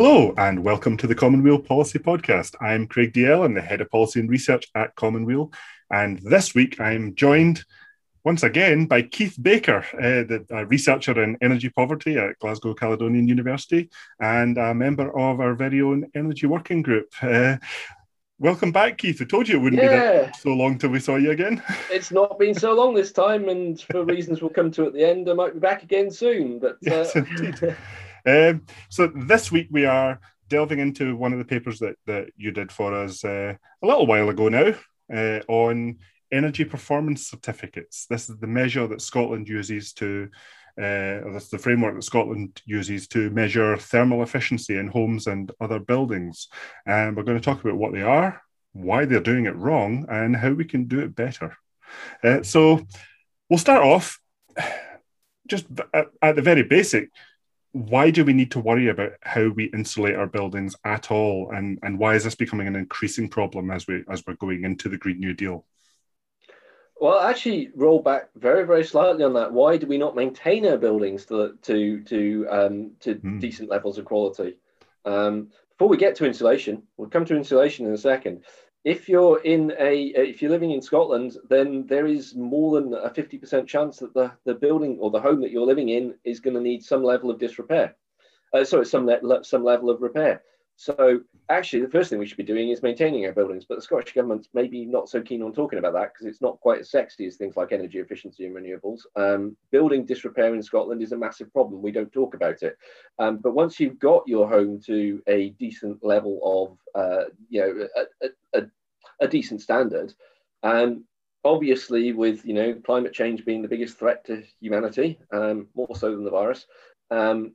Hello, and welcome to the Commonweal Policy Podcast. I'm Craig Dalzell, I'm the Head of Policy and Research at Commonweal. And this week I'm joined once again by Keith Baker, uh, the a researcher in energy poverty at Glasgow Caledonian University and a member of our very own Energy Working Group. Uh, welcome back, Keith. I told you it wouldn't Yeah. be so long till we saw you again. It's not been so long this time, and for reasons we'll come to at the end, I might be back again soon. But uh, Yes, indeed. Um, so this week we are delving into one of the papers that, that you did for us uh, a little while ago now uh, on energy performance certificates. This is the measure that Scotland uses to, uh, that's the framework that Scotland uses to measure thermal efficiency in homes and other buildings. And we're going to talk about what they are, why they're doing it wrong, and how we can do it better. Uh, so we'll start off just at, at the very basic why do we need to worry about how we insulate our buildings at all and and why is this becoming an increasing problem as we as we're going into the green new deal well, actually, roll back very, very slightly on that. Why do we not maintain our buildings to to to um, to Hmm. decent levels of quality? Um, before we get to insulation, we'll come to insulation in a second. If you're in a if you're living in Scotland, then there is more than a fifty percent chance that the the building or the home that you're living in is going to need some level of disrepair. Uh, sorry, some le- some level of repair. So actually, the first thing we should be doing is maintaining our buildings. But the Scottish government's maybe not so keen on talking about that because it's not quite as sexy as things like energy efficiency and renewables. Um, building disrepair in Scotland is a massive problem. We don't talk about it. Um, but once you've got your home to a decent level of, uh, you know, a, a, a, decent standard, um, obviously with you know climate change being the biggest threat to humanity, um, more so than the virus. Um,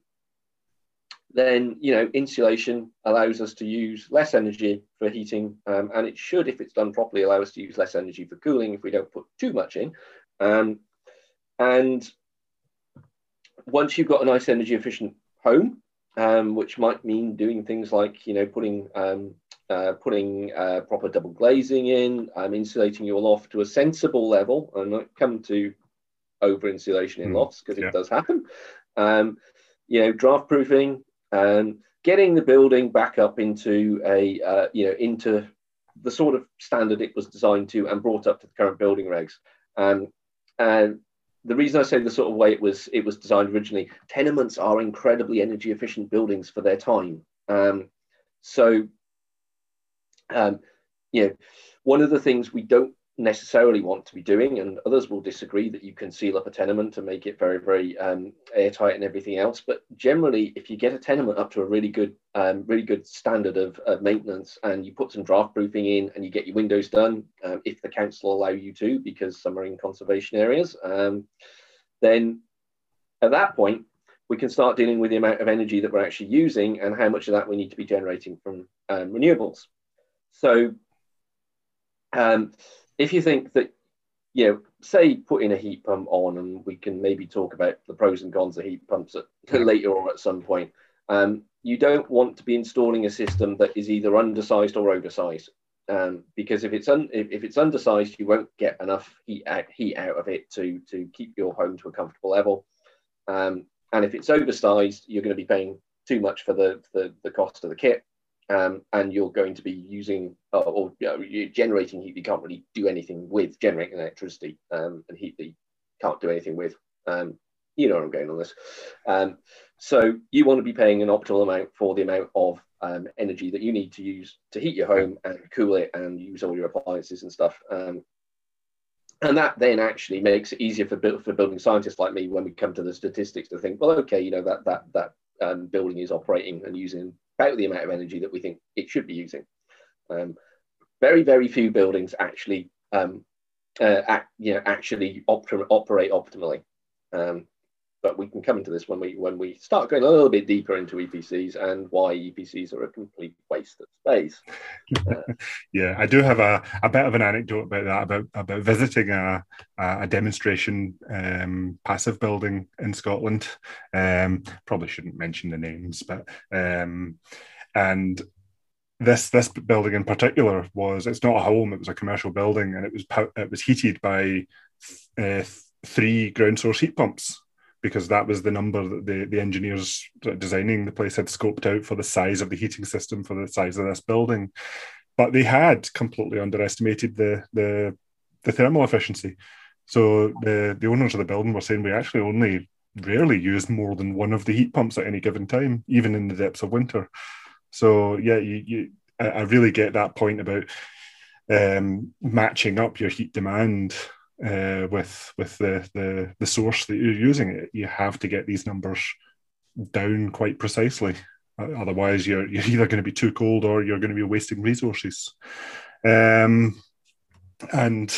then you know insulation allows us to use less energy for heating um, and it should if it's done properly allow us to use less energy for cooling if we don't put too much in. Um, and once you've got a nice energy efficient home um, which might mean doing things like you know putting um, uh, putting uh, proper double glazing in um, insulating your loft to a sensible level and I come to over insulation in Mm, lofts because yeah. it does happen. Um, you know draft proofing and getting the building back up into a uh, you know into the sort of standard it was designed to and brought up to the current building regs. Um, and the reason I say the sort of way it was it was designed originally tenements are incredibly energy efficient buildings for their time. Um, so um, you know one of the things we don't necessarily want to be doing, and others will disagree that you can seal up a tenement and make it very, very um, airtight and everything else. But generally, if you get a tenement up to a really good, um, really good standard of, of maintenance, and you put some draft proofing in, and you get your windows done, um, if the council allow you to, because some are in conservation areas, um, then at that point we can start dealing with the amount of energy that we're actually using and how much of that we need to be generating from um, renewables. So um, if you think that, you know, say putting a heat pump on, and we can maybe talk about the pros and cons of heat pumps at, later or at some point, um, you don't want to be installing a system that is either undersized or oversized. Um, because if it's un- if, if it's undersized, you won't get enough heat out, heat out of it to to keep your home to a comfortable level. Um, and if it's oversized, you're going to be paying too much for the the, the cost of the kit um, and you're going to be using uh, or you know, generating heat you can't really do anything with generating electricity um, and heat that you can't do anything with. Um, you know where I'm going on this. Um, so you want to be paying an optimal amount for the amount of um, energy that you need to use to heat your home and cool it and use all your appliances and stuff. Um, and that then actually makes it easier for, for building scientists like me when we come to the statistics to think, well, okay, you know that that that um, building is operating and using about the amount of energy that we think it should be using. Um, very, very few buildings actually, um, uh, act, you know, actually oper- operate optimally. Um, but we can come into this when we when we start going a little bit deeper into EPCs and why EPCs are a complete waste of space. yeah i do have a, a bit of an anecdote about that about about visiting a, a a demonstration um, passive building in scotland um, probably shouldn't mention the names but um, and this this building in particular was it's not a home it was a commercial building and it was it was heated by uh, three ground source heat pumps because that was the number that the, the engineers designing the place had scoped out for the size of the heating system for the size of this building. But they had completely underestimated the the, the thermal efficiency. So the, the owners of the building were saying we actually only rarely use more than one of the heat pumps at any given time, even in the depths of winter. So yeah, you, you I really get that point about um, matching up your heat demand uh, with with the, the the source that you're using. It you have to get these numbers down quite precisely. Otherwise, you're you're either going to be too cold or you're going to be wasting resources. Um, and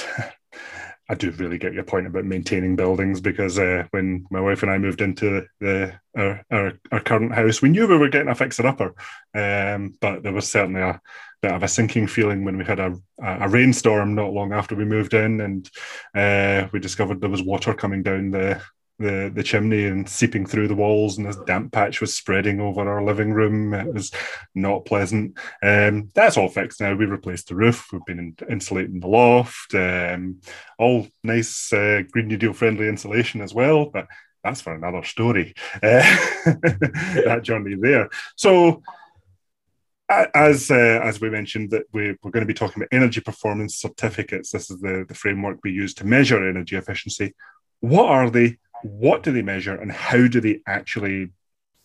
I do really get your point about maintaining buildings because uh, when my wife and I moved into the our, our, our, current house, we knew we were getting a fixer upper, um, but there was certainly a bit of a sinking feeling when we had a, a rainstorm not long after we moved in, and uh, we discovered there was water coming down the the the chimney and seeping through the walls, and this damp patch was spreading over our living room. It was not pleasant. Um, that's all fixed now. We replaced the roof. We've been insulating the loft. Um, all nice uh, Green New Deal friendly insulation as well, but that's for another story. Uh, that journey there. So as uh, as we mentioned that we, we're going to be talking about energy performance certificates this is the, the framework we use to measure energy efficiency what are they what do they measure and how do they actually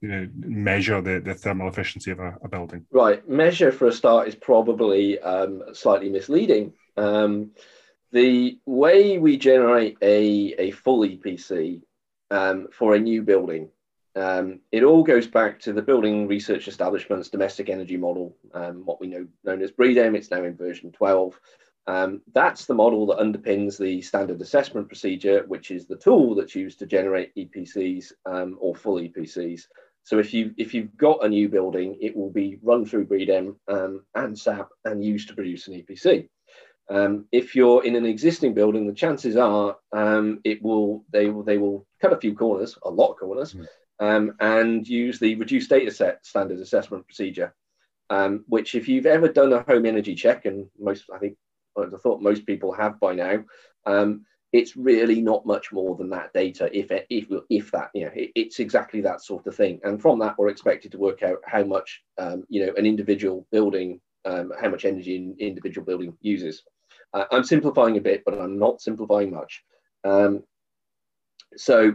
you know, measure the, the thermal efficiency of a, a building? Right. Measure for a start is probably um, slightly misleading. Um, the way we generate a, a full EPC um, for a new building, um, it all goes back to the Building Research Establishment's domestic energy model, um, what we know known as BREDEM. It's now in version 12. Um, that's the model that underpins the standard assessment procedure, which is the tool that's used to generate EPCs um, or full EPCs. So if you if you've got a new building, it will be run through BREDEM um, and SAP and used to produce an EPC. Um, if you're in an existing building, the chances are um, it will they will they will cut a few corners, a lot of corners, mm. and use the reduced data set standard assessment procedure. Um, which if you've ever done a home energy check, and most I think I thought most people have by now. Um, it's really not much more than that data, if if if that, you know, it, it's exactly that sort of thing. And from that, we're expected to work out how much, um, you know, an individual building, um, how much energy an individual building uses. Uh, I'm simplifying a bit, but I'm not simplifying much. Um, so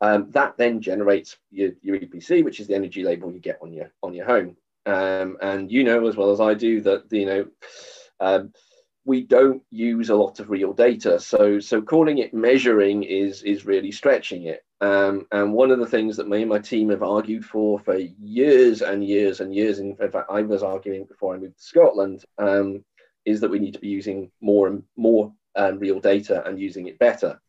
um, that then generates your, your EPC, which is the energy label you get on your on your home. Um, and you know as well as I do that you know we don't use a lot of real data. So, so calling it measuring is is really stretching it. Um, and one of the things that me and my team have argued for for years and years and years, in fact, I was arguing before I moved to Scotland, um, is that we need to be using more and more um, real data and using it better.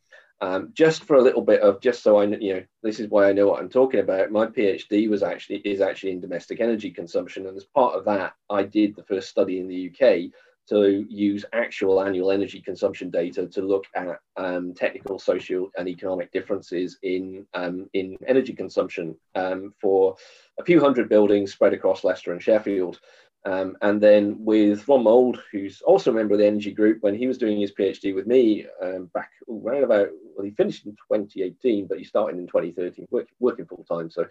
Um, just for a little bit of just so I you know this is why I know what I'm talking about. My PhD was actually is actually in domestic energy consumption, and as part of that, I did the first study in the UK to use actual annual energy consumption data to look at um, technical, social, and economic differences in um, in energy consumption um, for a few hundred buildings spread across Leicester and Sheffield. Um, and then with Ron Mould, who's also a member of the Energy Group, when he was doing his PhD with me um, back around about, well, he finished in 2018, but he started in 2013, work, working full time. So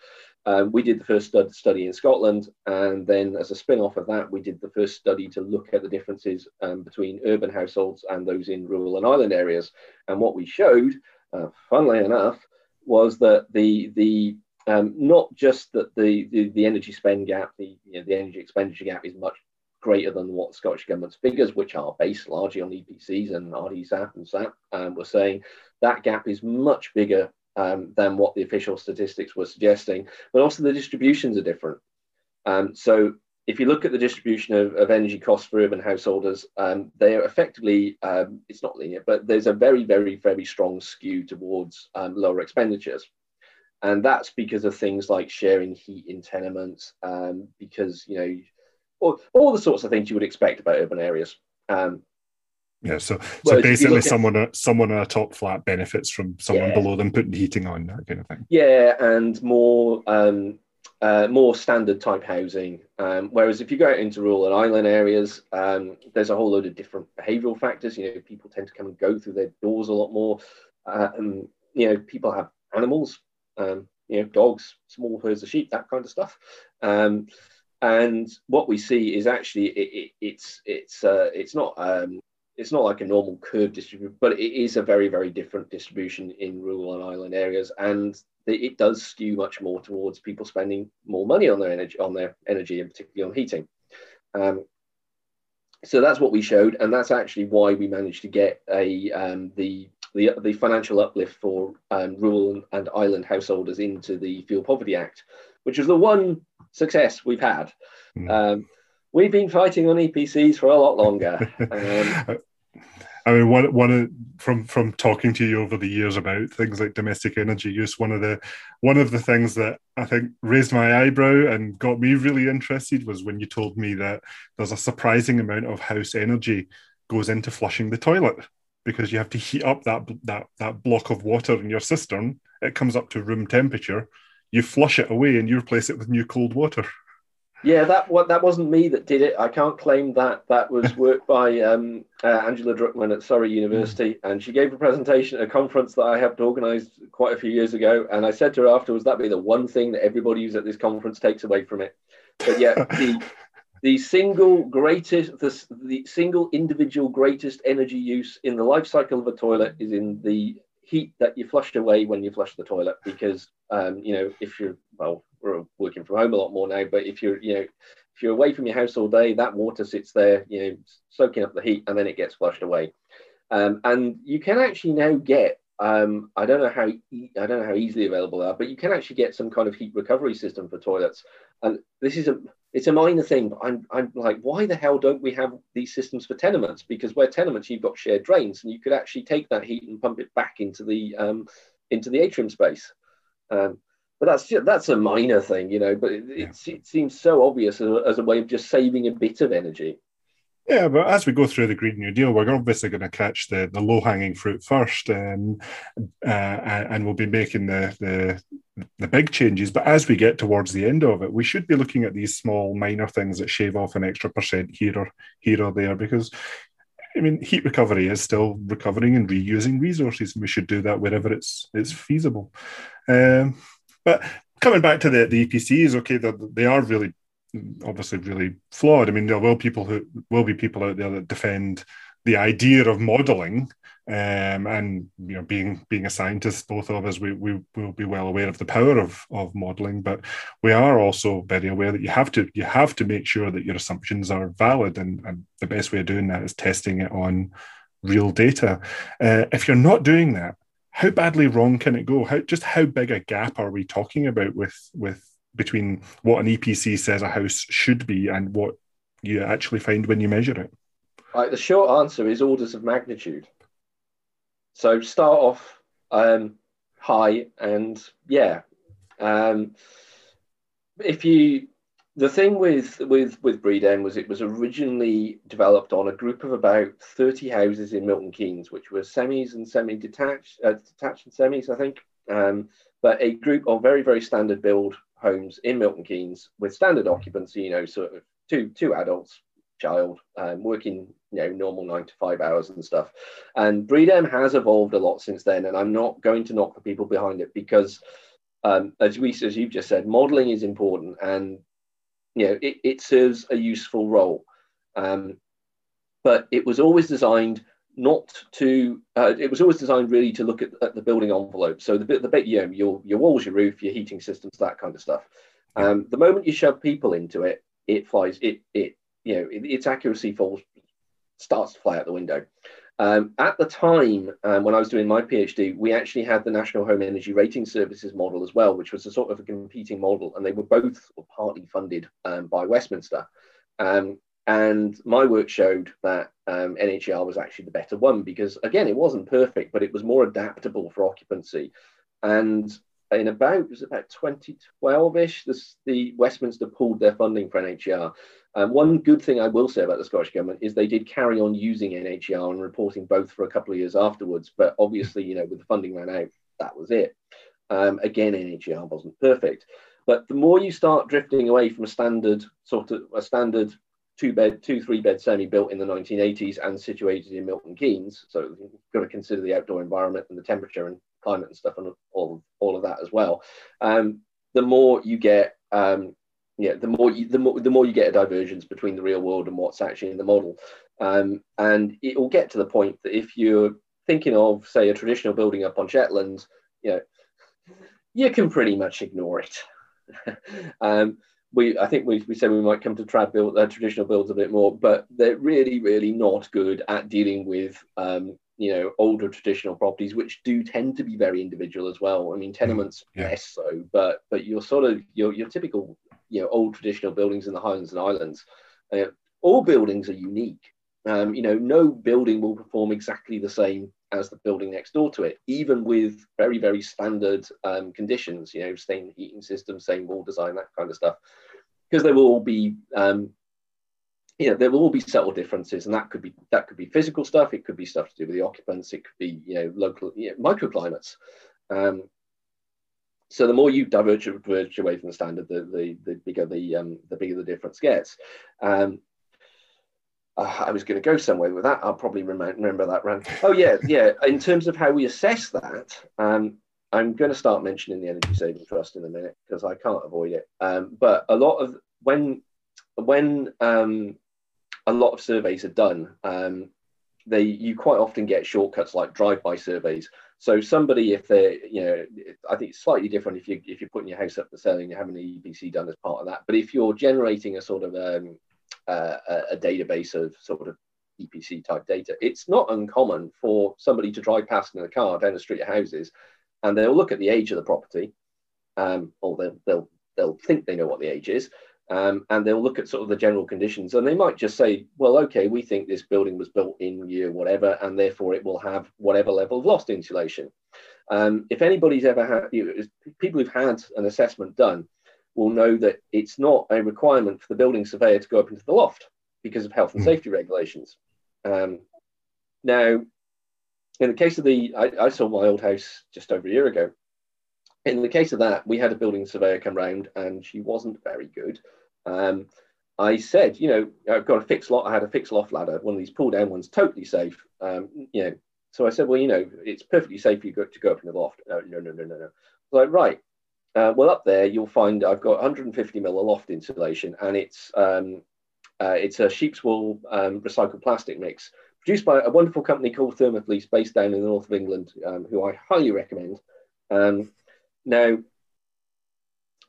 um, we did the first stud- study in Scotland. And then as a spin off of that, we did the first study to look at the differences um, between urban households and those in rural and island areas. And what we showed, uh, funnily enough, was that the, the um, not just that the, the, the energy spend gap, the you know, the energy expenditure gap is much greater than what the Scottish Government's figures, which are based largely on EPCs and RDSAP and SAP, um, were saying that gap is much bigger um, than what the official statistics were suggesting. But also the distributions are different. Um, so if you look at the distribution of, of energy costs for urban householders, um, they are effectively, um, it's not linear, but there's a very, very, very strong skew towards um, lower expenditures and that's because of things like sharing heat in tenements, um, because you know, all, all the sorts of things you would expect about urban areas. Um, yeah, so so basically, someone at, someone in a top flat benefits from someone yeah. below them putting heating on that kind of thing. Yeah, and more um, uh, more standard type housing. Um, whereas if you go out into rural and island areas, um, there's a whole load of different behavioural factors. You know, people tend to come and go through their doors a lot more. Uh, and, you know, people have animals um, you know, dogs, small herds of sheep, that kind of stuff. Um, and what we see is actually it, it, it's it's uh, it's not um, it's not like a normal curve distribution, but it is a very very different distribution in rural and island areas, and it does skew much more towards people spending more money on their energy on their energy and particularly on heating. Um, so that's what we showed, and that's actually why we managed to get a um, the the, the financial uplift for um, rural and island householders into the Fuel Poverty Act, which was the one success we've had. Mm. Um, we've been fighting on EPCs for a lot longer. Um, I mean, one one from from talking to you over the years about things like domestic energy use, one of the one of the things that I think raised my eyebrow and got me really interested was when you told me that there's a surprising amount of house energy goes into flushing the toilet because you have to heat up that that that block of water in your cistern. It comes up to room temperature. You flush it away and you replace it with new cold water. Yeah, that what that wasn't me that did it. I can't claim that. That was work by um, uh, Angela Druckman at Surrey University, mm. and she gave a presentation at a conference that I helped organise quite a few years ago. And I said to her afterwards, "That'd be the one thing that everybody who's at this conference takes away from it." But yeah, the the single greatest, the, the single individual greatest energy use in the life cycle of a toilet is in the heat that you flushed away when you flush the toilet because um, you know if you're well we're working from home a lot more now but if you're you know if you're away from your house all day that water sits there you know soaking up the heat and then it gets flushed away. Um, and you can actually now get um, I don't know how e- I don't know how easily available they are, but you can actually get some kind of heat recovery system for toilets. And this is a it's a minor thing, but I'm I'm like, why the hell don't we have these systems for tenements? Because where tenements you've got shared drains, and you could actually take that heat and pump it back into the um, into the atrium space. Um, but that's just, that's a minor thing, you know. But it, yeah. it, it seems so obvious as a, as a way of just saving a bit of energy. Yeah, but as we go through the Green New Deal, we're obviously going to catch the, the low hanging fruit first, um, uh, and we'll be making the, the the big changes. But as we get towards the end of it, we should be looking at these small minor things that shave off an extra percent here or here or there, because I mean, heat recovery is still recovering and reusing resources, and we should do that wherever it's it's feasible. Um, but coming back to the, the EPCs, okay, they are really obviously really flawed. I mean, there will people who will be people out there that defend the idea of modeling. Um, and you know, being being a scientist, both of us, we, we will be well aware of the power of of modeling, but we are also very aware that you have to you have to make sure that your assumptions are valid, and, and the best way of doing that is testing it on real data. Uh, if you're not doing that, how badly wrong can it go? How just how big a gap are we talking about with with between what an EPC says a house should be and what you actually find when you measure it? Right, the short answer is orders of magnitude. So start off um, high, and yeah, um, if you the thing with with with BREDEM was it was originally developed on a group of about 30 houses in Milton Keynes, which were semis and semi-detached, uh, detached and semis, I think. Um, but a group of very very standard build homes in Milton Keynes with standard occupancy, you know, sort of two two adults, child, um, working, you know, normal nine to five hours and stuff. And BREDEM has evolved a lot since then, and I'm not going to knock the people behind it because, um, as we as you've just said, modelling is important, and you know, it, it serves a useful role. Um, but it was always designed not to uh, it was always designed really to look at, at, the building envelope. So the bit the bit you know your your walls your roof your heating systems that kind of stuff. Um, the moment you shove people into it it flies it it you know it, its accuracy falls starts to fly out the window. Um, at the time um, when i was doing my phd we actually had the national home energy rating services model as well which was a sort of a competing model and they were both partly funded um, by westminster. Um, and my work showed that um, NHER was actually the better one because, again, it wasn't perfect, but it was more adaptable for occupancy. And in about it was about 2012ish, the Westminster pulled their funding for NHER. Um, one good thing I will say about the Scottish government is they did carry on using NHER and reporting both for a couple of years afterwards. But obviously, you know, with the funding ran out, that was it. Um, again, NHER wasn't perfect. But the more you start drifting away from a standard sort of a standard two bed, two three bed semi built in the 1980s and situated in Milton Keynes. So you've got to consider the outdoor environment and the temperature and climate and stuff and all of, all of that as well. Um, the more you get, um, yeah, the more you, the more the more you get a divergence between the real world and what's actually in the model, um, and it will get to the point that if you're thinking of, say, a traditional building up on Shetlands, you know, you can pretty much ignore it. we, I think we, we said we might come to trad build, uh, traditional builds a bit more, but they're really, really not good at dealing with, um, you know, older traditional properties, which do tend to be very individual as well. I mean, tenements yeah. less so, but but your sort of your your typical, you know, old traditional buildings in the Highlands and Islands, uh, all buildings are unique. Um, you know, no building will perform exactly the same as the building next door to it, even with very, very standard um, conditions, you know, same heating system, same wall design, that kind of stuff. Because there will all be, um, you know, there will all be subtle differences, and that could be that could be physical stuff. It could be stuff to do with the occupants. It could be, you know, local you know, microclimates. Um, so the more you diverge, diverge away from the standard, the the, the bigger the um, the bigger the difference gets. Um, I was going to go somewhere with that. I'll probably remember, that run. Oh yeah, yeah. In terms of how we assess that, um, I'm going to start mentioning the Energy Saving Trust in a minute because I can't avoid it. Um, but a lot of when when um, a lot of surveys are done, um, they you quite often get shortcuts like drive-by surveys. So somebody, if they're, you know, I think it's slightly different if you if you're putting your house up for sale and you're having an EPC done as part of that. But if you're generating a sort of um, uh, a, database of sort of EPC type data. It's not uncommon for somebody to drive past in a car down the street of houses, and they'll look at the age of the property, um, or they'll, they'll they'll think they know what the age is, um, and they'll look at sort of the general conditions, and they might just say, well, okay, we think this building was built in year whatever, and therefore it will have whatever level of lost insulation. Um, if anybody's ever had, you know, people who've had an assessment done, will know that it's not a requirement for the building surveyor to go up into the loft because of health and hmm. safety regulations. Um, now, in the case of the, I, I, saw my old house just over a year ago. In the case of that, we had a building surveyor come round and she wasn't very good. Um, I said, you know, I've got a fixed lot. I had a fixed loft ladder, one of these pull down ones, totally safe. Um, you know, so I said, well, you know, it's perfectly safe for you to go up in the loft. No, no, no, no, no, no. Like, right, uh, well, up there you'll find I've got 150 mil loft insulation, and it's um, uh, it's a sheep's wool um, recycled plastic mix produced by a wonderful company called Thermofleece, based down in the north of England, um, who I highly recommend. Um, now,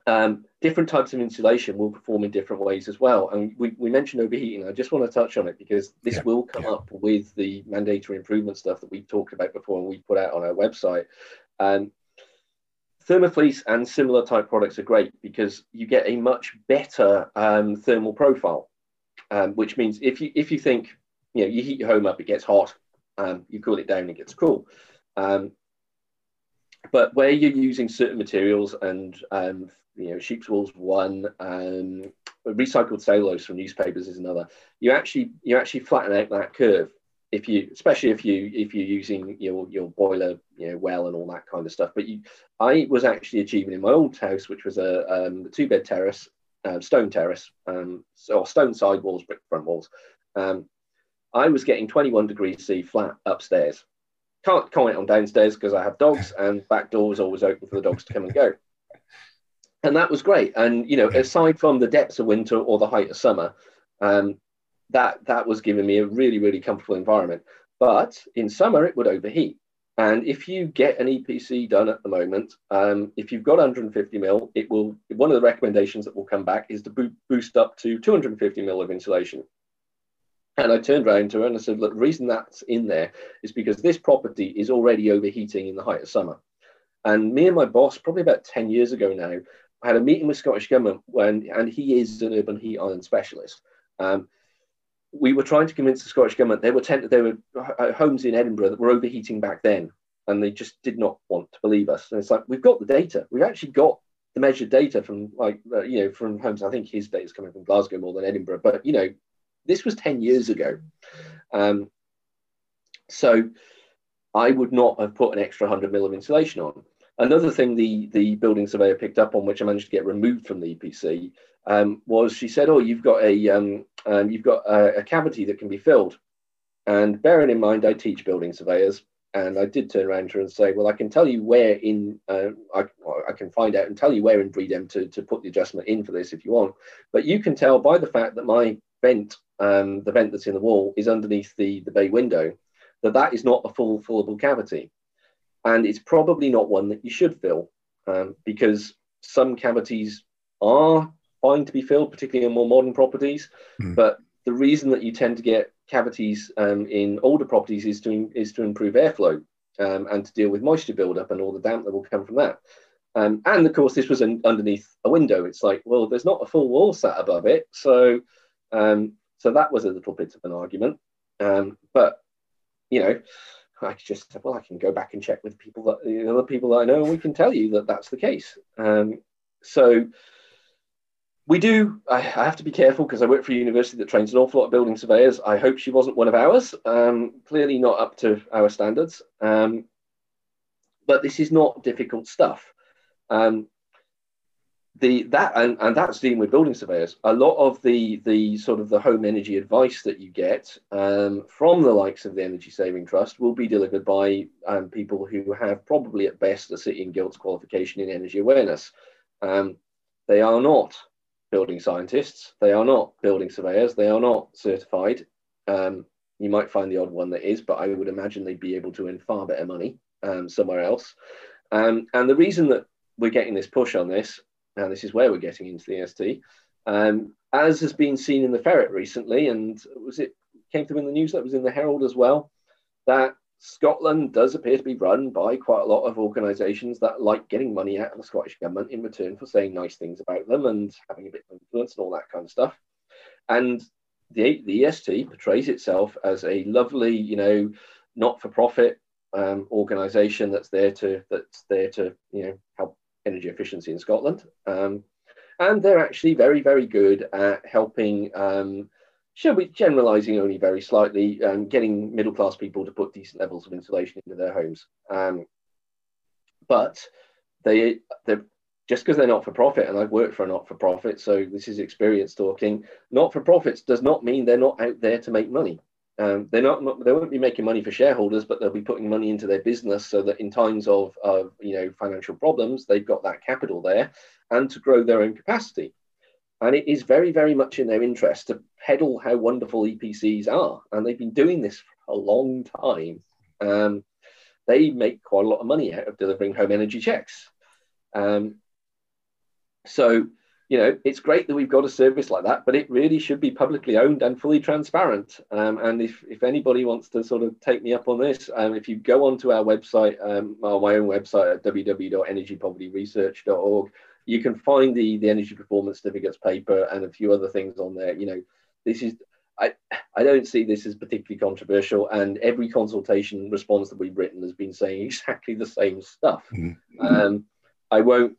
um, different types of insulation will perform in different ways as well. And we, we mentioned overheating. I just want to touch on it because this yeah, will come yeah. up with the mandatory improvement stuff that we've talked about before and we put out on our website. Um, Thermofleece and similar type products are great because you get a much better um, thermal profile, um, which means if you if you think you know you heat your home up, it gets hot, um, you cool it down, it gets cool. Um, but where you're using certain materials and um, you know sheep's wool's one, um, recycled cellulose from newspapers is another. You actually you actually flatten out that curve if you especially if you if you're using your your boiler you know well and all that kind of stuff but you i was actually achieving in my old house which was a um, two bed terrace uh, stone terrace um, or stone side walls brick front walls. Um, i was getting 21 degrees c flat upstairs. Can't comment on downstairs because i have dogs and back door was always open for the dogs to come and go. And that was great. And you know aside from the depths of winter or the height of summer um, that that was giving me a really really comfortable environment. But in summer it would overheat. And if you get an EPC done at the moment, um, if you've got 150 mil, it will. One of the recommendations that will come back is to bo- boost up to 250 mil of insulation. And I turned around to her and I said, "Look, the reason that's in there is because this property is already overheating in the height of summer." And me and my boss, probably about 10 years ago now, had a meeting with Scottish Government when, and he is an urban heat island specialist. Um, we were trying to convince the Scottish government they were tent- there were uh, homes in Edinburgh that were overheating back then, and they just did not want to believe us. And it's like we've got the data. We've actually got the measured data from like uh, you know from homes. I think his data is coming from Glasgow more than Edinburgh, but you know this was ten years ago. Um, so I would not have put an extra hundred mil of insulation on. Another thing the the building surveyor picked up on, which I managed to get removed from the EPC, um, was she said, "Oh, you've got a um, um, you've got a, a, cavity that can be filled." And bearing in mind, I teach building surveyors, And I did turn around to her and say, well, I can tell you where in, uh, I, I can find out and tell you where in BREDEM to, to put the adjustment in for this if you want. But you can tell by the fact that my vent, um, the vent that's in the wall, is underneath the, the bay window, that that is not a full fillable cavity. And it's probably not one that you should fill um, because some cavities are fine to be filled, particularly in more modern properties. Mm. But the reason that you tend to get cavities um, in older properties is to, is to improve airflow um, and to deal with moisture buildup and all the damp that will come from that. Um, and of course, this was an, underneath a window. It's like, well, there's not a full wall sat above it, so um, so that was a little bit of an argument. Um, but you know, I just said, well, I can go back and check with people that the other people that I know, and we can tell you that that's the case. Um, so we do. I, I, have to be careful because I work for a university that trains an awful lot of building surveyors. I hope she wasn't one of ours. Um, clearly not up to our standards. Um, but this is not difficult stuff. Um, the that and, and that's dealing with building surveyors. A lot of the the sort of the home energy advice that you get um, from the likes of the Energy Saving Trust will be delivered by um, people who have probably at best a City and Guilds qualification in energy awareness. Um, they are not building scientists. They are not building surveyors. They are not certified. Um, you might find the odd one that is, but I would imagine they'd be able to earn far better money um, somewhere else. Um, and the reason that we're getting this push on this, and this is where we're getting into the EST, um, as has been seen in the ferret recently, and was it came through in the news that was in the Herald as well, that Scotland does appear to be run by quite a lot of organisations that like getting money out of the Scottish government in return for saying nice things about them and having a bit of influence and all that kind of stuff. And the, the EST portrays itself as a lovely, you know, not-for-profit um, organisation that's there to that's there to you know help energy efficiency in Scotland. Um, and they're actually very, very good at helping um, should be generalizing only very slightly, um, getting middle class people to put decent levels of insulation into their homes. Um, but they, they're just because they're not for profit, and I've worked for a not for profit, so this is experience talking. Not for profits does not mean they're not out there to make money. Um, they're not, not, they won't be making money for shareholders, but they'll be putting money into their business so that in times of, you know financial problems, they've got that capital there, and to grow their own capacity. And it is very, very much in their interest to peddle how wonderful EPCs are. And they've been doing this for a long time. Um, they make quite a lot of money out of delivering home energy checks. Um, so, you know, it's great that we've got a service like that, but it really should be publicly owned and fully transparent. Um, and if, if anybody wants to sort of take me up on this, um, if you go onto our website, um, my own website at www.energypovertyresearch.org, you can find the the energy performance certificates paper and a few other things on there. You know, this is I I don't see this as particularly controversial, and every consultation response that we've written has been saying exactly the same stuff. Mm-hmm. Um, I won't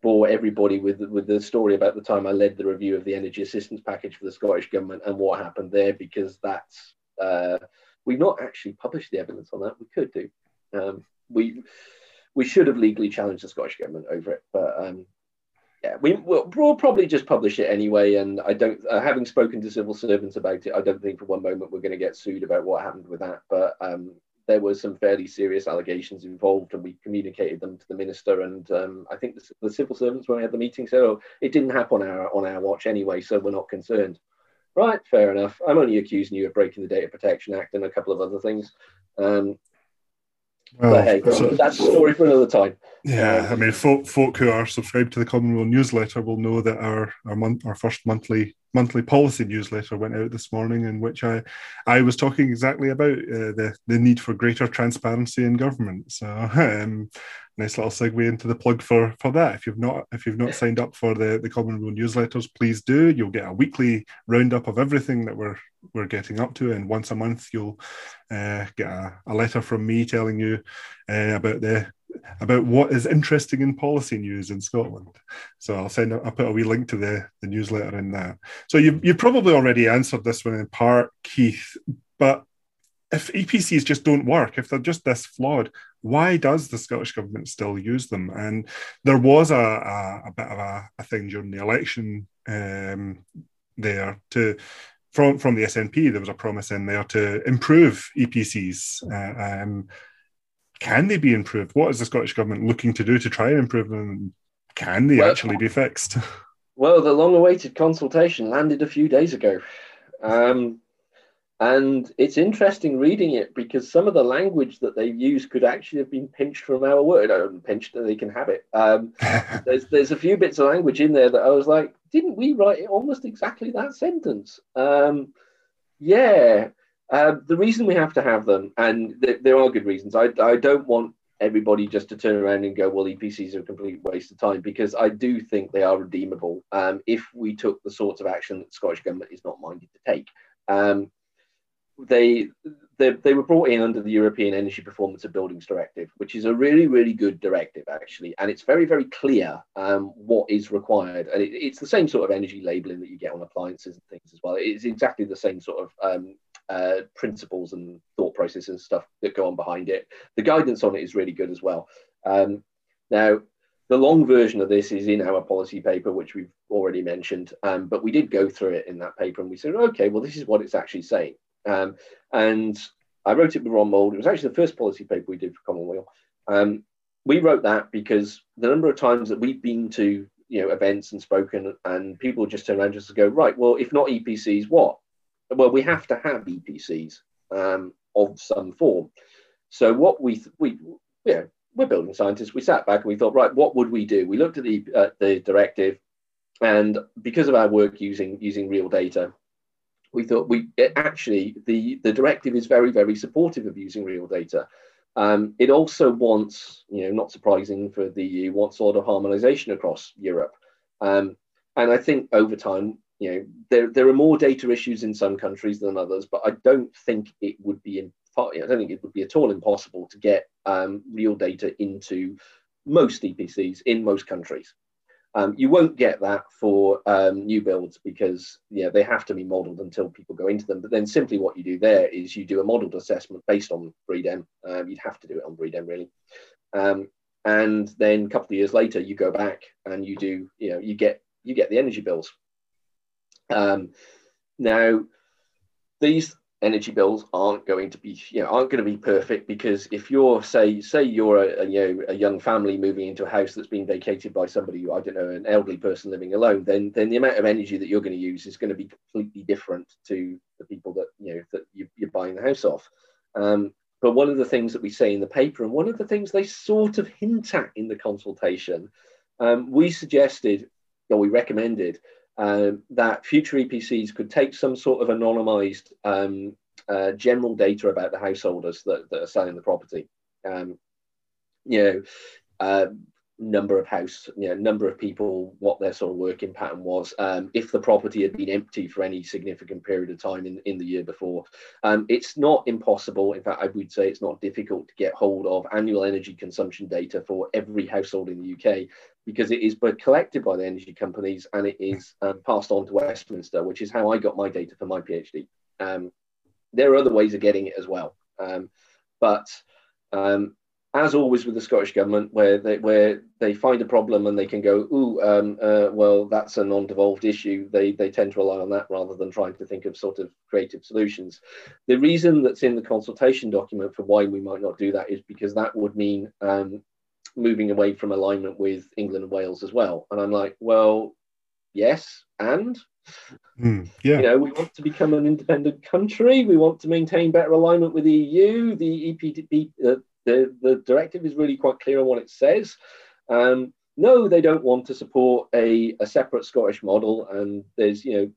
bore everybody with with the story about the time I led the review of the energy assistance package for the Scottish government and what happened there, because that's uh, we've not actually published the evidence on that. We could do. Um, we we should have legally challenged the Scottish government over it, but um, yeah, we, will we'll probably just publish it anyway. And I don't, uh, having spoken to civil servants about it, I don't think for one moment we're going to get sued about what happened with that. But um, there were some fairly serious allegations involved, and we communicated them to the minister. And um, I think the, the, civil servants, when we had the meeting, said, "Oh, it didn't happen on our on our watch anyway, so we're not concerned." Right, fair enough. I'm only accusing you of breaking the Data Protection Act and a couple of other things. Um, well, but hey, so, that's a story for another time. Yeah, I mean, folk, folk who are subscribed to the Commonweal newsletter will know that our our month, our first monthly monthly policy newsletter went out this morning, in which I I was talking exactly about uh, the the need for greater transparency in government. So, um, nice little segue into the plug for for that. If you've not if you've not signed up for the the Commonweal newsletters, please do. You'll get a weekly roundup of everything that we're we're getting up to, and once a month you'll uh, get a, a, letter from me telling you uh, about the about what is interesting in policy news in Scotland. So I'll send I'll put a wee link to the, the newsletter in that. So you you probably already answered this one in part, Keith, but if EPCs just don't work, if they're just this flawed, why does the Scottish government still use them? And there was a, a, a bit of a, a, thing during the election um, there to from from the SNP. There was a promise in there to improve EPCs. Uh, um, can they be improved? What is the Scottish Government looking to do to try and improve them? Can they well, actually be fixed? Well, the long awaited consultation landed a few days ago. Um, and it's interesting reading it because some of the language that they use could actually have been pinched from our word. I don't pinched, they can have it. Um, there's, there's a few bits of language in there that I was like, didn't we write it almost exactly that sentence? Um, yeah. Uh, the reason we have to have them, and th- there are good reasons. I, I don't want everybody just to turn around and go, well, EPCs are a complete waste of time because I do think they are redeemable um, if we took the sorts of action that the Scottish Government is not minded to take. Um, they, they, they were brought in under the European Energy Performance of Buildings Directive, which is a really, really good directive, actually. And it's very, very clear um, what is required. And it, it's the same sort of energy labeling that you get on appliances and things as well. It's exactly the same sort of um, uh, principles and thought processes and stuff that go on behind it. The guidance on it is really good as well. Um, now, the long version of this is in our policy paper, which we've already mentioned, um, but we did go through it in that paper and we said, okay, well, this is what it's actually saying. Um, and I wrote it with Ron Mould. It was actually the first policy paper we did for Commonweal. Um, we wrote that because the number of times that we've been to you know events and spoken, and people just turn around just to go, right, well, if not EPCs, what? Well, we have to have EPCs um, of some form. So what we we yeah we're building scientists. We sat back and we thought, right, what would we do? We looked at the uh, the directive, and because of our work using using real data, we thought we actually the the directive is very very supportive of using real data. Um, it also wants, you know, not surprising for the EU, wants sort of harmonization across Europe. Um, and I think over time, you know there there are more data issues in some countries than others, but I don't think it would be in part, I don't think it would be at all impossible to get um, real data into most EPCs in most countries. Um, you won't get that for um, new builds because yeah, they have to be modelled until people go into them. But then simply what you do there is you do a modelled assessment based on BREDEM. Um, you'd have to do it on BREDEM really. Um, and then a couple of years later, you go back and you do, you know, you get you get the energy bills. Um, now, these energy bills aren't going to be you know aren't going to be perfect because if you're say say you're a, a, you know a young family moving into a house that's been vacated by somebody I don't know an elderly person living alone then then the amount of energy that you're going to use is going to be completely different to the people that you know that you, are buying the house off. Um, but one of the things that we say in the paper and one of the things they sort of hint at in the consultation um, we suggested or we recommended um, that future EPCs could take some sort of anonymized um, uh, general data about the householders that, that are selling the property. Um, you know, uh, number of house, you know, number of people, what their sort of working pattern was, um, if the property had been empty for any significant period of time in, in the year before. Um, it's not impossible. In fact, I would say it's not difficult to get hold of annual energy consumption data for every household in the UK because it is both collected by the energy companies and it is um, passed on to Westminster, which is how I got my data for my PhD. Um, there are other ways of getting it as well. Um, but um, as always with the Scottish government, where they where they find a problem and they can go, "Ooh, um, uh, well, that's a non-devolved issue," they they tend to rely on that rather than trying to think of sort of creative solutions. The reason that's in the consultation document for why we might not do that is because that would mean um, moving away from alignment with England and Wales as well. And I'm like, well, yes, and mm, yeah, you know, we want to become an independent country. We want to maintain better alignment with the EU. The EPBD, uh, the, the directive is really quite clear on what it says. Um, no, they don't want to support a, a separate Scottish model, and there's you know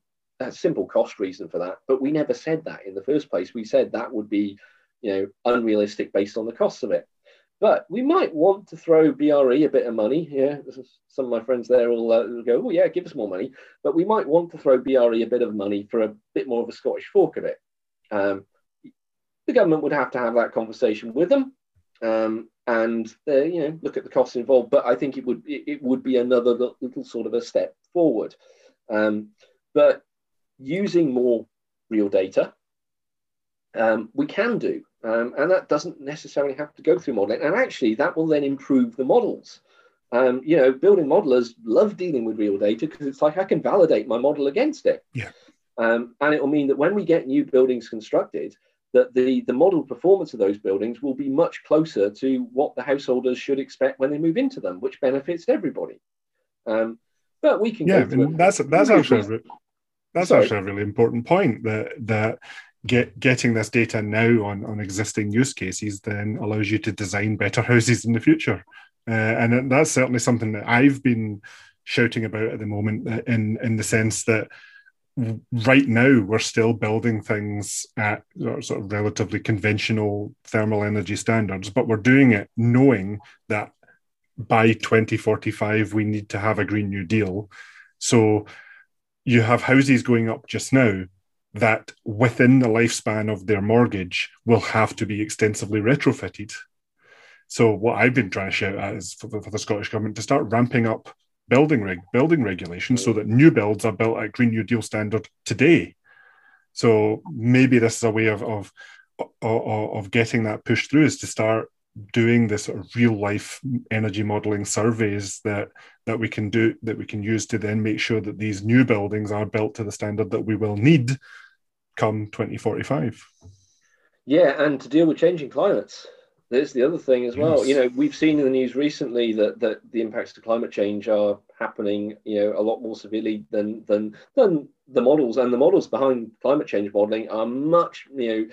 a simple cost reason for that. But we never said that in the first place. We said that would be you know unrealistic based on the costs of it. But we might want to throw BRE a bit of money. Yeah, some of my friends there will uh, go, oh yeah, give us more money. But we might want to throw BRE a bit of money for a bit more of a Scottish fork of it. Um, the government would have to have that conversation with them um, and uh, you know look at the costs involved. But I think it would it, it would be another little sort of a step forward. Um, but using more real data, um, we can do, um, and that doesn't necessarily have to go through modeling. And actually, that will then improve the models. Um, you know, building modelers love dealing with real data because it's like I can validate my model against it. Yeah. Um, and it will mean that when we get new buildings constructed, that the, the model performance of those buildings will be much closer to what the householders should expect when they move into them, which benefits everybody. Um, but we can yeah, that's that's actually a, that's Sorry. actually a really important point that that get getting this data now on on existing use cases then allows you to design better houses in the future, uh, and that's certainly something that I've been shouting about at the moment uh, in in the sense that right now we're still building things at sort of relatively conventional thermal energy standards but we're doing it knowing that by 2045 we need to have a green new deal. So you have houses going up just now that within the lifespan of their mortgage will have to be extensively retrofitted. So what i've been trying to shout at is for, for the scottish government to start ramping up building reg- building regulations so that new builds are built at Green New Deal standard today. So maybe this is a way of of of, of getting that pushed through is to start doing this sort of real life energy modeling surveys that that we can do that we can use to then make sure that these new buildings are built to the standard that we will need come 2045 yeah and to deal with changing climates there's the other thing as well. Yes. You know, we've seen in the news recently that that the impacts of climate change are happening, you know, a lot more severely than than than the models and the models behind climate change modeling are much, you know,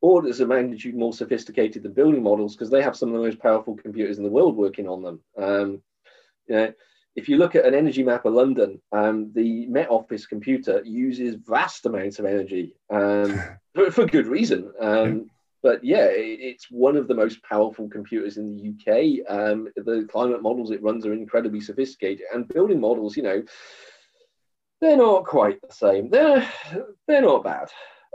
orders of magnitude more sophisticated than building models because they have some of the most powerful computers in the world working on them. Um, you know, if you look at an energy map of London, um, the Met Office computer uses vast amounts of energy um, for, for, good reason. Um, but yeah, it's one of the most powerful computers in the UK. Um, the climate models it runs are incredibly sophisticated, and building models, you know, they're not quite the same. They're they're not bad.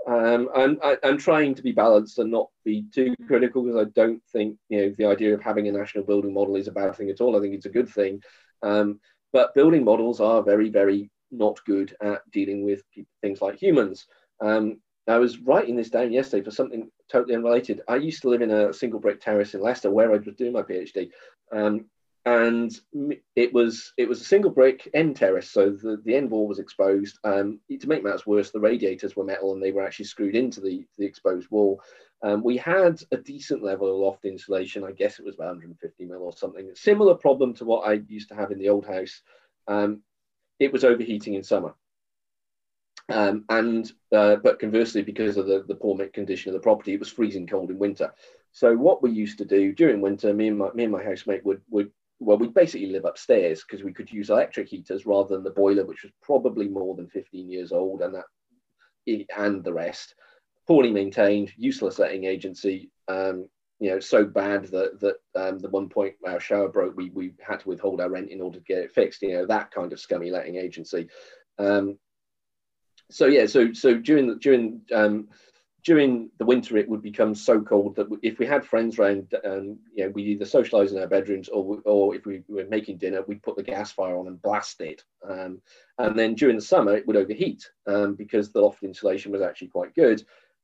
Um, I'm, I, am trying to be balanced and not be too critical because I don't think you know the idea of having a national building model is a bad thing at all. I think it's a good thing. Um, but building models are very, very not good at dealing with things like humans. Um, I was writing this down yesterday for something totally unrelated. I used to live in a single brick terrace in Leicester where I was doing my PhD. Um, and it was it was a single brick end terrace, so the, the end wall was exposed. Um, to make matters worse, the radiators were metal and they were actually screwed into the, the exposed wall. Um, we had a decent level of loft insulation. I guess it was about 150 mil or something. Similar problem to what I used to have in the old house. Um, it was overheating in summer. Um, and uh, but conversely, because of the, the poor condition of the property, it was freezing cold in winter. So what we used to do during winter, me and my me and my housemate would would well, we'd basically live upstairs because we could use electric heaters rather than the boiler, which was probably more than 15 years old, and that and the rest poorly maintained, useless letting agency. Um, you know, so bad that that um, the one point our shower broke, we we had to withhold our rent in order to get it fixed. You know, that kind of scummy letting agency. Um, so yeah, so so during the during um, during the winter, it would become so cold that if we had friends around, um, you know, we'd either socialise in our bedrooms or, or if we were making dinner, we'd put the gas fire on and blast it. Um, and then during the summer, it would overheat um, because the loft insulation was actually quite good.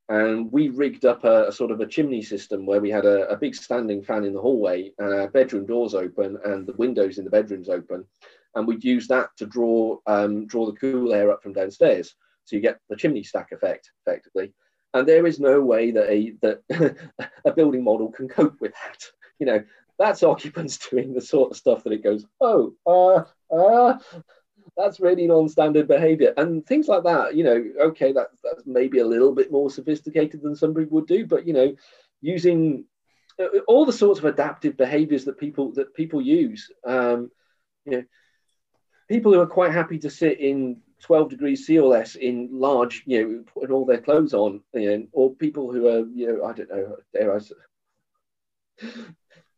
And we rigged up a, a sort of a chimney system where we had a, a, big standing fan in the hallway and our bedroom doors open and the windows in the bedrooms open. And we'd use that to draw um, draw the cool air up from downstairs. So you get the chimney stack effect effectively. And there is no way that a that a building model can cope with that. You know, that's occupants doing the sort of stuff that it goes, oh, uh, uh, that's really non-standard behavior and things like that. You know, okay, that, that's maybe a little bit more sophisticated than somebody would do, but you know, using uh, all the sorts of adaptive behaviors that people that people use. Um, you know, people who are quite happy to sit in 12 degrees C or less in large, you know, putting all their clothes on, you know, or people who are, you know, I don't know, dare I say,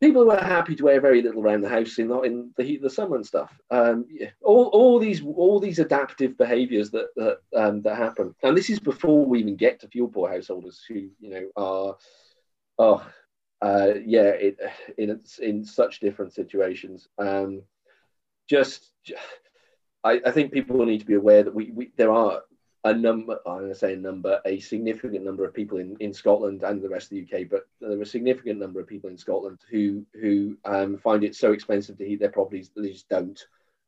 people who are happy to wear very little around the house in in the heat of the summer and stuff. Um, yeah, all, all these all these adaptive behaviours that that um, that happen, and this is before we even get to fuel poor householders who you know are, oh, uh, yeah, it, in in such different situations. Um, just I, I think people need to be aware that we, we there are a number, I'm going to say a number, a significant number of people in, in Scotland and the rest of the UK, but there are a significant number of people in Scotland who who um, find it so expensive to heat their properties that they just don't.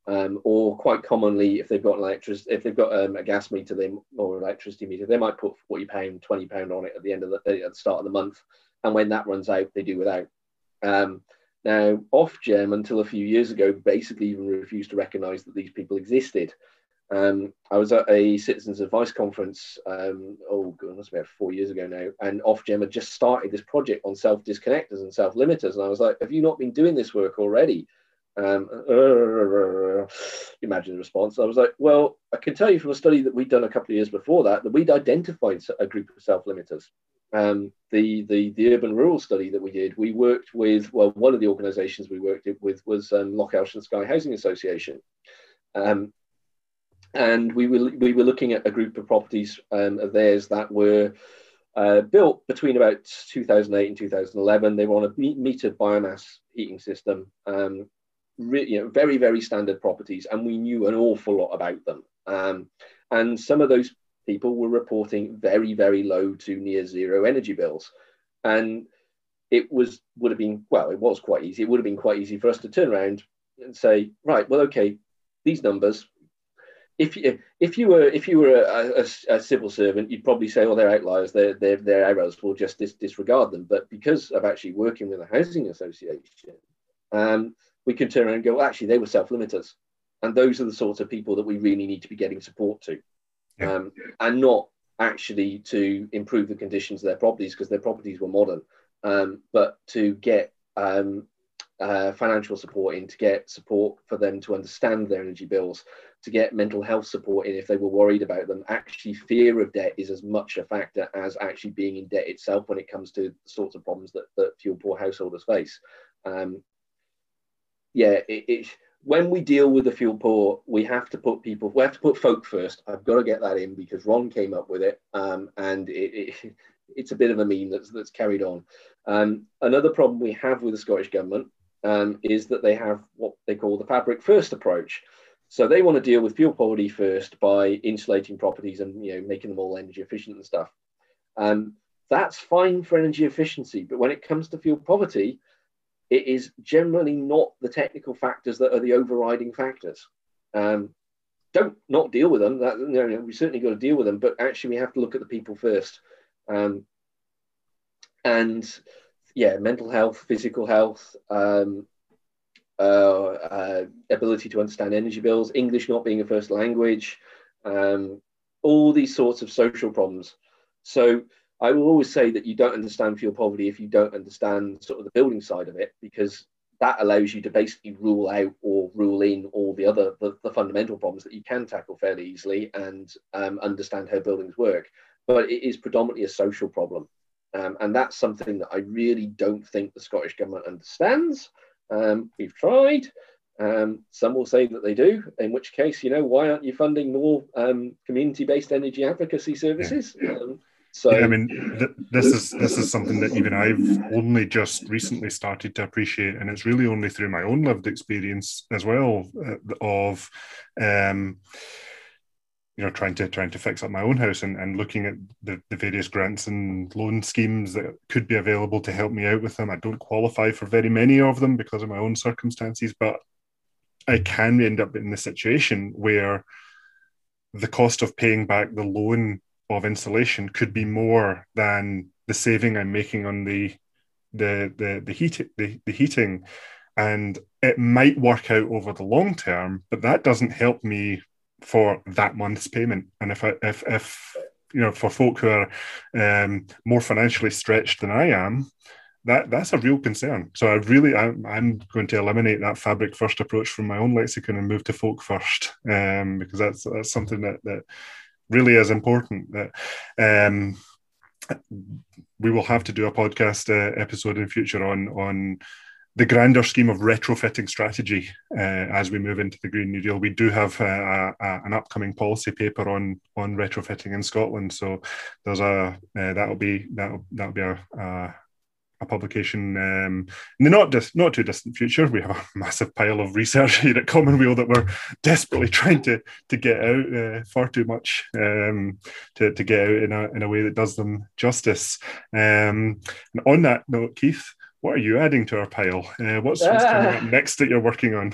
Um, or quite commonly, if they've got an if they've got um, a gas meter, they or an electricity meter, they might put forty pound, twenty pound on it at the end of the at the start of the month, and when that runs out, they do without. Now, Ofgem, until a few years ago, basically even refused to recognise that these people existed. Um, I was at a citizens advice conference, um, oh goodness, about four years ago now, and Ofgem had just started this project on self disconnectors and self limiters. And I was like, Have you not been doing this work already? Um, uh, imagine the response. I was like, Well, I can tell you from a study that we'd done a couple of years before that that we'd identified a group of self limiters. Um, the, the the urban rural study that we did, we worked with well, one of the organisations we worked with was um, Loch Skye Housing Association. Um, and we were we were looking at a group of properties um, of theirs that were uh, built between about 2008 and 2011. They were on a metered biomass heating system, um, re- you know, very very standard properties, and we knew an awful lot about them. Um, and some of those people were reporting very very low to near zero energy bills, and it was would have been well, it was quite easy. It would have been quite easy for us to turn around and say, right, well, okay, these numbers if you if you were if you were a, a, a, civil servant, you'd probably say, "Oh, they're outliers. They're they're, they're errors. We'll just dis- disregard them." But because of actually working with a housing association, um, we can turn around and go, well, "Actually, they were self-limiters," and those are the sorts of people that we really need to be getting support to, um, and not actually to improve the conditions of their properties because their properties were modern, um, but to get um, uh, financial support in to get support for them to understand their energy bills, to get mental health support in if they were worried about them. Actually, fear of debt is as much a factor as actually being in debt itself when it comes to the sorts of problems that, that fuel poor householders face. Um, yeah, it, when we deal with the fuel poor, we have to put people, we have to put folk first. I've got to get that in because Ron came up with it, um, and it, it, it's a bit of a meme that's that's carried on. Um, another problem we have with the Scottish government um, is that they have what they call the fabric first approach. So they want to deal with fuel poverty first by insulating properties and you know making them all energy efficient and stuff. Um, that's fine for energy efficiency, but when it comes to fuel poverty, it is generally not the technical factors that are the overriding factors. Um, don't not deal with them. That, you know, we certainly got to deal with them, but actually we have to look at the people first. Um, and yeah, mental health, physical health, um, uh, uh, ability to understand energy bills, English not being a first language, um, all these sorts of social problems. So I will always say that you don't understand fuel poverty if you don't understand sort of the building side of it, because that allows you to basically rule out or rule in all the other the, the fundamental problems that you can tackle fairly easily and um, understand how buildings work. But it is predominantly a social problem. Um, and that's something that I really don't think the Scottish Government understands. Um, we've tried. Um, some will say that they do, in which case, you know, why aren't you funding more um, community-based energy advocacy services? So, yeah, I mean, th- this is this is something that even I've only just recently started to appreciate, and it's really only through my own lived experience as well uh, of. Um, you know trying to trying to fix up my own house and, and looking at the, the various grants and loan schemes that could be available to help me out with them i don't qualify for very many of them because of my own circumstances but i can end up in the situation where the cost of paying back the loan of insulation could be more than the saving i'm making on the the the the heat the, the heating and it might work out over the long term but that doesn't help me for that month's payment. And if I, if if you know for folk who are um, more financially stretched than I am, that that's a real concern. So I really I'm, I'm going to eliminate that fabric first approach from my own lexicon and move to folk first um, because that's that's something that that really is important. That um, we will have to do a podcast uh, episode in future on on the grander scheme of retrofitting strategy uh, as we move into the Green New Deal. We do have uh, a, an upcoming policy paper on on retrofitting in Scotland, so there's a uh, that'll be that'll that'll be a, a, a publication um, in the not dis- not too distant future. We have a massive pile of research here at Commonweal that we're desperately trying to to get out uh, far too much um, to to get out in a in a way that does them justice. Um, and on that note, Keith what are you adding to our pile? Uh, what's, what's coming up next that you're working on?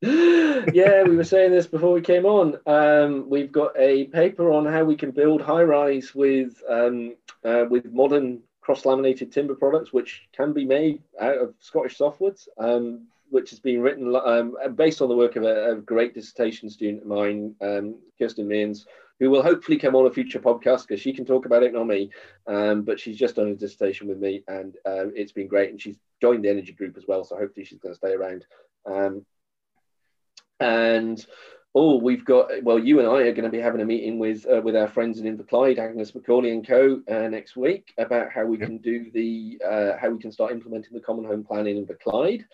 yeah, we were saying this before we came on. Um, we've got a paper on how we can build high rise with um, uh, with modern cross laminated timber products, which can be made out of Scottish softwoods. Um, which has been written um, based on the work of a, a, great dissertation student of mine, um, Kirsten Mearns, who will hopefully come on a future podcast because she can talk about it, not me. Um, but she's just done a dissertation with me, and uh, it's been great. And she's joined the energy group as well, so hopefully she's going to stay around. Um, and oh, we've got well, you and I are going to be having a meeting with uh, with our friends in Inverclyde, Agnes Macaulay and Co. Uh, next week about how we yep. can do the uh, how we can start implementing the common home plan in Inverclyde.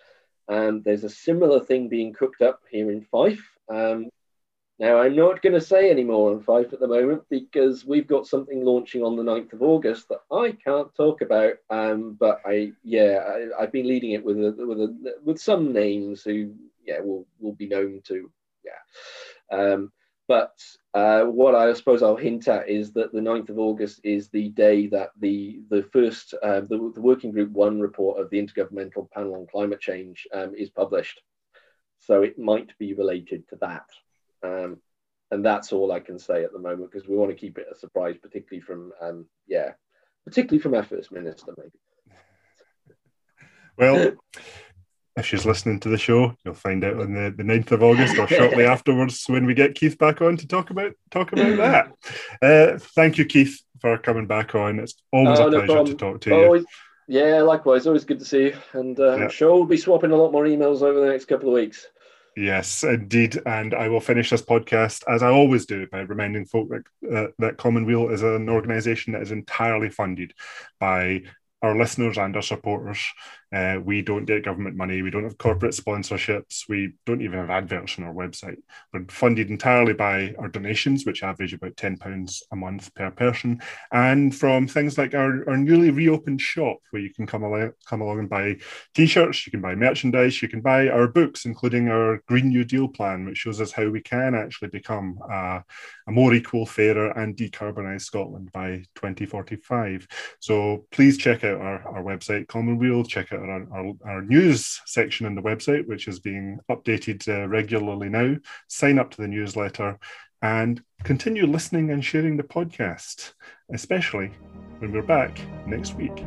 And there's a similar thing being cooked up here in Fife. Um, now, I'm not going to say any more on Fife at the moment because we've got something launching on the 9th of August that I can't talk about. Um, but I, yeah, I, have been leading it with a, with a, with some names who, yeah, will will be known to, yeah. Um, but uh, what I suppose I'll hint at is that the 9th of August is the day that the the first uh, the, the working group one report of the Intergovernmental Panel on Climate Change um, is published. So it might be related to that. Um, and that's all I can say at the moment because we want to keep it a surprise, particularly from um, yeah, particularly from our first minister, maybe. Well, if she's listening to the show, you'll find out on the, the 9th of August or shortly afterwards when we get Keith back on to talk about talk about that. Uh, thank you, Keith, for coming back on. It's always oh, a pleasure no to talk to always, you. Yeah, likewise. Always good to see you. And uh, yeah. I'm sure we'll be swapping a lot more emails over the next couple of weeks. Yes, indeed. And I will finish this podcast, as I always do, by reminding folk that, uh, that Commonweal is an organisation that is entirely funded by our listeners and our supporters. Uh, we don't get government money. We don't have corporate sponsorships. We don't even have adverts on our website. We're funded entirely by our donations, which average about £10 a month per person, and from things like our, our newly reopened shop, where you can come along, come along and buy t shirts, you can buy merchandise, you can buy our books, including our Green New Deal plan, which shows us how we can actually become a, a more equal, fairer, and decarbonised Scotland by 2045. So please check out our, our website, Commonweal, check out our, our, our, news section on the website, which is being updated uh, regularly now. Sign up to the newsletter and continue listening and sharing the podcast, especially when we're back next week.